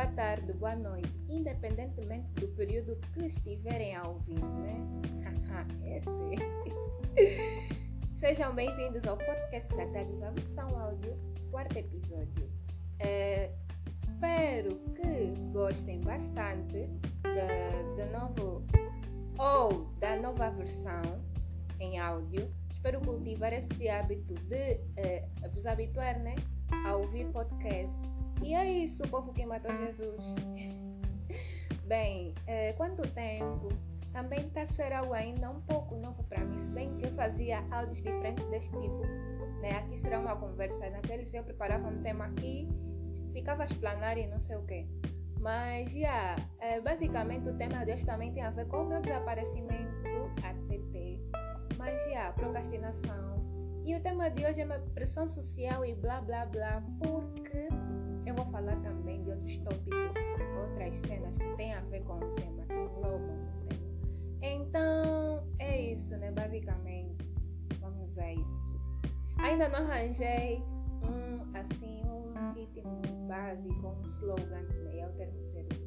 boa tarde, boa noite, independentemente do período que estiverem a ouvir, né? Esse. Sejam bem-vindos ao podcast da Dádiva versão áudio, quarto episódio. É, espero que gostem bastante do novo ou da nova versão em áudio. Espero cultivar este hábito de eh, vos habituar né, a ouvir podcast. E é isso, o povo que matou Jesus. Bem, eh, quanto tempo? Também está ser algo ainda um pouco novo para mim, se bem que eu fazia áudios diferentes deste tipo. Né? Aqui será uma conversa, naqueles eu preparava um tema aqui, ficava a explanar e não sei o quê. Mas, já, yeah, é, basicamente o tema de hoje também tem a ver com o meu desaparecimento ATT. Mas, já, yeah, procrastinação. E o tema de hoje é pressão social e blá blá blá, porque eu vou falar também de outros tópicos, outras cenas que têm a ver com o tema, que englobam o tema. Então, é isso, né? Basicamente, vamos a isso. Ainda não arranjei um, assim, um ritmo básico, um slogan, né? É o termo certo.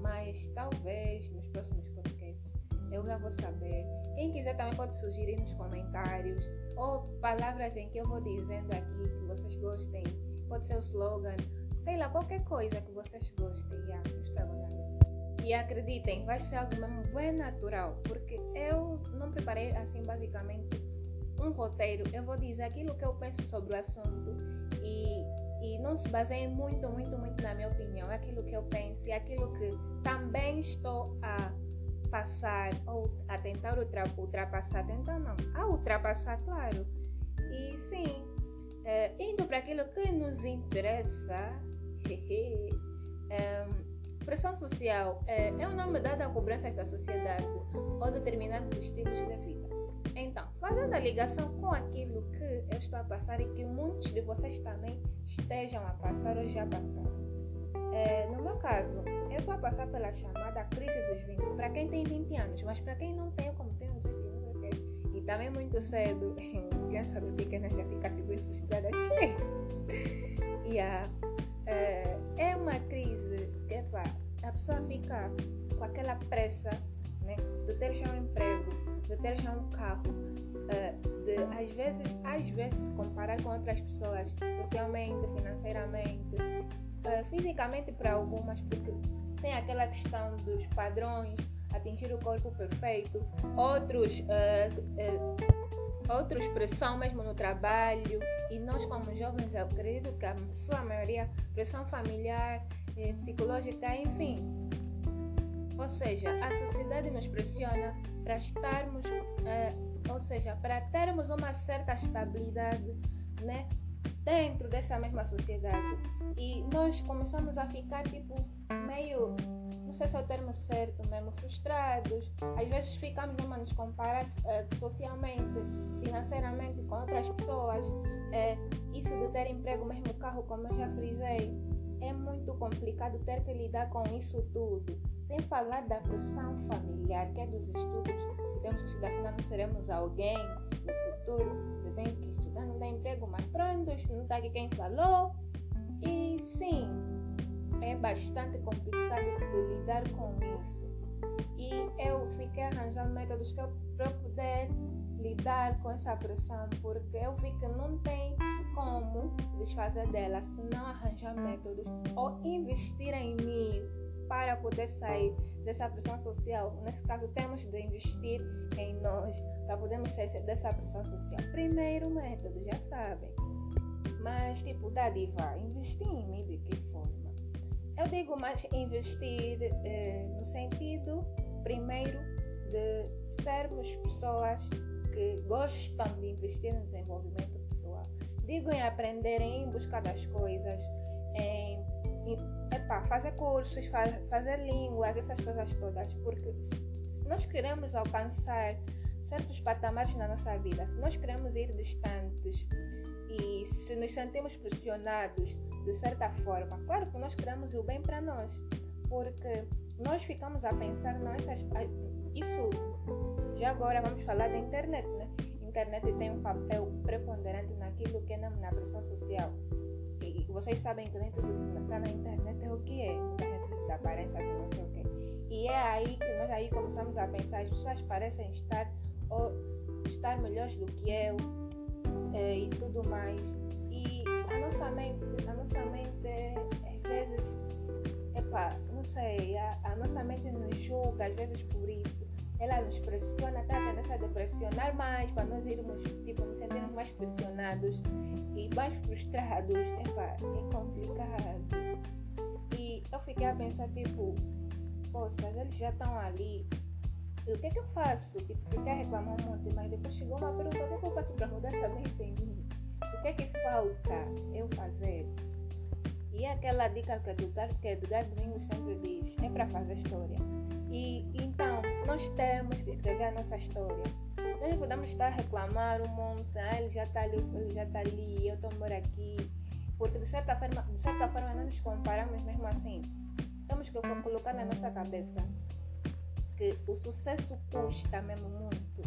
Mas talvez nos próximos podcasts eu já vou saber. Quem quiser também pode sugerir nos comentários ou palavras em que eu vou dizendo aqui que vocês gostem. Pode ser o slogan, sei lá, qualquer coisa que vocês gostem. E acreditem, vai ser algo mesmo bem natural, porque eu não preparei assim basicamente um roteiro. Eu vou dizer aquilo que eu penso sobre o assunto e e não se baseia muito, muito, muito na minha opinião. É aquilo que eu penso e é aquilo que também estou a passar ou a tentar ultrapassar, tentar não, a ultrapassar, claro. E sim, é, indo para aquilo que nos interessa, é, pressão social é, é um nome dado a cobranças da sociedade ou determinados estilos de vida. Então, fazendo a ligação com aquilo que eu estou a passar e que muitos de vocês também estejam a passar ou já passaram. É, no meu caso, eu a passar pela chamada crise dos 20, para quem tem 20 anos, mas para quem não tem, como tenho 19 okay? e também muito cedo, criança pequena já fica super frustrada, yeah. é, é uma crise que epa, a pessoa fica com aquela pressa né, de ter já um emprego, de ter já um carro, uh, de às vezes, às vezes comparar com outras pessoas socialmente, financeiramente, uh, fisicamente para algumas, porque tem aquela questão dos padrões, atingir o corpo perfeito, outros uh, outros pressão mesmo no trabalho e nós como jovens acredito que a sua maioria pressão familiar, eh, psicológica, enfim, ou seja, a sociedade nos pressiona para estarmos, eh, ou seja, para termos uma certa estabilidade, né? Dentro dessa mesma sociedade. E nós começamos a ficar, tipo, meio, sei se é o termo certo mesmo, frustrados. Às vezes ficamos a nos comparar eh, socialmente, financeiramente com outras pessoas. Eh, isso de ter emprego, mesmo carro, como eu já frisei é muito complicado ter que lidar com isso tudo. Sem falar da pressão familiar, que é dos estudos temos que estudar, senão não seremos alguém no futuro. Se bem que estudar não dá emprego, mas pronto, não está aqui quem falou. E sim, é bastante complicado de lidar com isso. E eu fiquei arranjando métodos que eu, para poder lidar com essa pressão, porque eu vi que não tem como se desfazer dela se não arranjar métodos ou investir em mim para poder sair dessa pressão social. Nesse caso, temos de investir em nós para podermos sair dessa pressão social. Primeiro método, já sabem. Mas, tipo, dádiva, investir em mim de que forma? Digo mais investir eh, no sentido, primeiro, de sermos pessoas que gostam de investir no desenvolvimento pessoal. Digo em aprender, em buscar das coisas, em, em epa, fazer cursos, faz, fazer línguas, essas coisas todas, porque se nós queremos alcançar certos patamares na nossa vida, se nós queremos ir distantes e se nos sentimos pressionados de certa forma, claro que nós queremos o bem para nós, porque nós ficamos a pensar, não, essas, isso já agora vamos falar da internet, né? internet tem um papel preponderante naquilo que é na pressão social. E vocês sabem que dentro do está na internet é o que é, muita da aparência de não sei o quê. E é aí que nós aí começamos a pensar, as pessoas parecem estar ou estar melhores do que eu é, e tudo mais. Nossa mente, a nossa mente às vezes, epa, não sei, a, a nossa mente nos julga às vezes por isso ela nos pressiona, está a tendência de pressionar mais para nós irmos, tipo, nos sentirmos mais pressionados e mais frustrados. Epa, é complicado. E eu fiquei a pensar, tipo, poxa, eles já estão ali. E o que é que eu faço? Tipo, a reclamar um monte, mas depois chegou uma pergunta, o que é que eu faço para mudar também sem mim? O que é que falta eu fazer? E aquela dica que Edgar, que Edgar Domingos sempre diz, é para fazer história. E então, nós temos que escrever a nossa história. Nós não podemos estar a reclamar um monte, ah, ele já está ali, ele já está ali, eu estou por aqui. Porque de certa, forma, de certa forma nós nos comparamos mesmo assim. Temos que colocar na nossa cabeça que o sucesso custa mesmo muito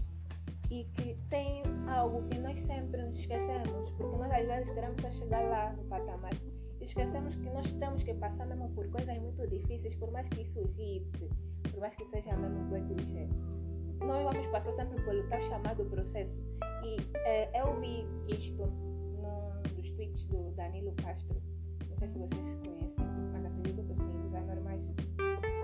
e que tem algo que nós sempre nos esquecemos, porque nós às vezes queremos só chegar lá no patamar e esquecemos que nós temos que passar mesmo por coisas muito difíceis, por mais que isso irrite por mais que seja mesmo bem clichê. Nós vamos passar sempre pelo tal chamado processo. E é, eu vi isto num dos tweets do Danilo Castro. Não sei se vocês conhecem, mas acredito que.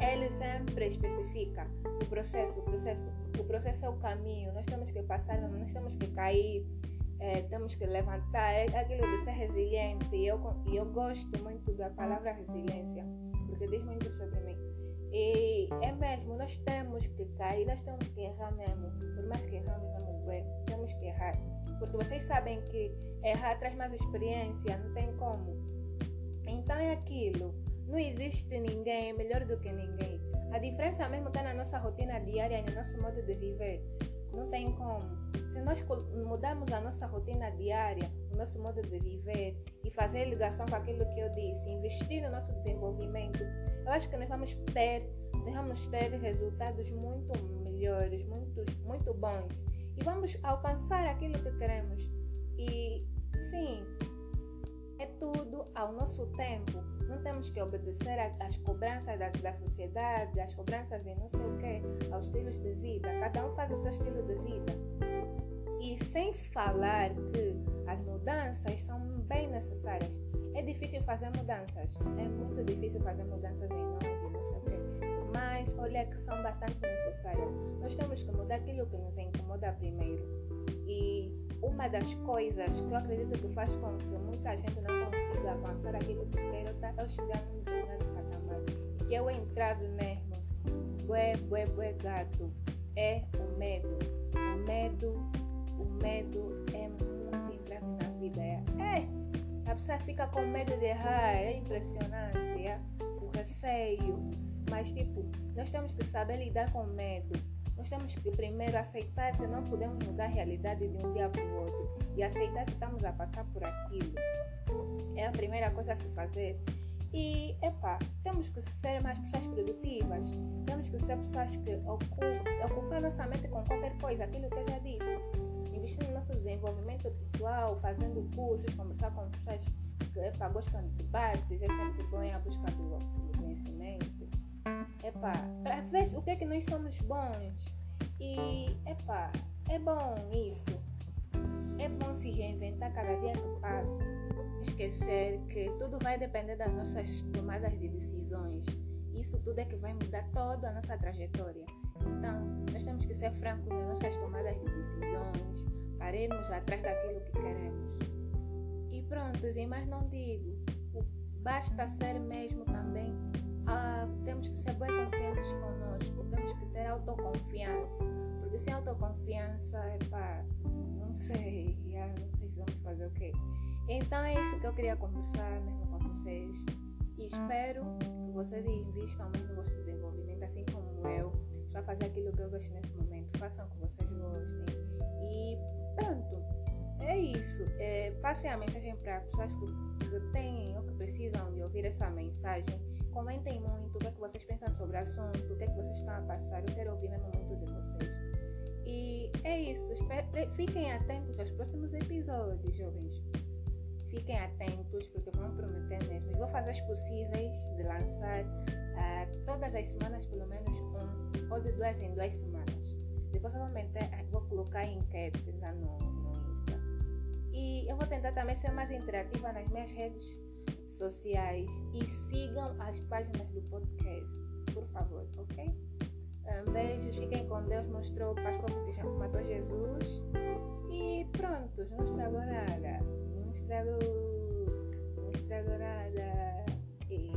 Ele sempre especifica o processo, o processo. O processo é o caminho. Nós temos que passar, nós temos que cair, é, temos que levantar. É aquilo de ser resiliente. E eu, eu gosto muito da palavra resiliência, porque diz muito sobre mim. E é mesmo, nós temos que cair, nós temos que errar mesmo. Por mais que erramos, vamos ver, temos que errar. Porque vocês sabem que errar traz mais experiência, não tem como. Então é aquilo. Não existe ninguém melhor do que ninguém. A diferença mesmo está na nossa rotina diária e no nosso modo de viver. Não tem como. Se nós mudarmos a nossa rotina diária, o nosso modo de viver e fazer ligação com aquilo que eu disse, investir no nosso desenvolvimento, eu acho que nós vamos ter, nós vamos ter resultados muito melhores, muito, muito bons. E vamos alcançar aquilo que queremos. E sim, é tudo ao nosso tempo. Não temos que obedecer às cobranças da, da sociedade, às cobranças de não sei o que, aos estilos de vida. Cada um faz o seu estilo de vida. E sem falar que as mudanças são bem necessárias. É difícil fazer mudanças, é muito difícil fazer mudanças em nós Mas olha que são bastante necessárias. Nós temos que mudar aquilo que nos incomoda primeiro. E uma das coisas que eu acredito que faz com que muita gente não consiga avançar aquilo que quer é chegar num determinado patamar. Que eu entrave mesmo. Bué, bué, bué gato. É o medo. O medo, o medo é muito entrave na vida. É, é a pessoa fica com medo de errar, é impressionante, é? o receio. Mas, tipo, nós temos que saber lidar com medo. Nós temos que primeiro aceitar que não podemos mudar a realidade de um dia para o outro e aceitar que estamos a passar por aquilo. É a primeira coisa a se fazer. E, epá, temos que ser mais pessoas produtivas. Temos que ser pessoas que ocupam, ocupam nossa mente com qualquer coisa, aquilo que eu já disse investir no nosso desenvolvimento pessoal, fazendo cursos, conversar com pessoas que epa, gostam de debates, é sempre bom a busca do, do Epa, para ver o que é que nós somos bons. E epa, é bom isso. É bom se reinventar cada dia que passa. Esquecer que tudo vai depender das nossas tomadas de decisões. Isso tudo é que vai mudar toda a nossa trajetória. Então, nós temos que ser francos nas nossas tomadas de decisões, paremos atrás daquilo que queremos. E pronto, e mais não digo, basta ser mesmo também, sem autoconfiança, epá, não sei, já não sei se vamos fazer o quê. Então é isso que eu queria conversar mesmo com vocês e espero que vocês investam mais no vosso desenvolvimento, assim como eu para fazer aquilo que eu gosto nesse momento. Façam o que vocês gostem. E pronto. É isso. É, passem a mensagem para pessoas que, que têm ou que precisam de ouvir essa mensagem. Comentem muito o que, é que vocês pensam sobre o assunto, o que é que vocês estão a passar. Eu quero ouvir mesmo muito de vocês. E é isso. Fiquem atentos aos próximos episódios, jovens. fiquem atentos, porque vão prometer mesmo. E vou fazer os possíveis de lançar uh, todas as semanas, pelo menos um, ou de duas em duas semanas. Depois eu vou, meter, vou colocar enquete lá no, no Insta. E eu vou tentar também ser mais interativa nas minhas redes sociais e sigam as páginas do podcast, por favor, ok? beijos, fiquem com Deus, mostrou o Pascoal que matou Jesus. E pronto, não estragou nada. Não estragou. Não estragou nada. E...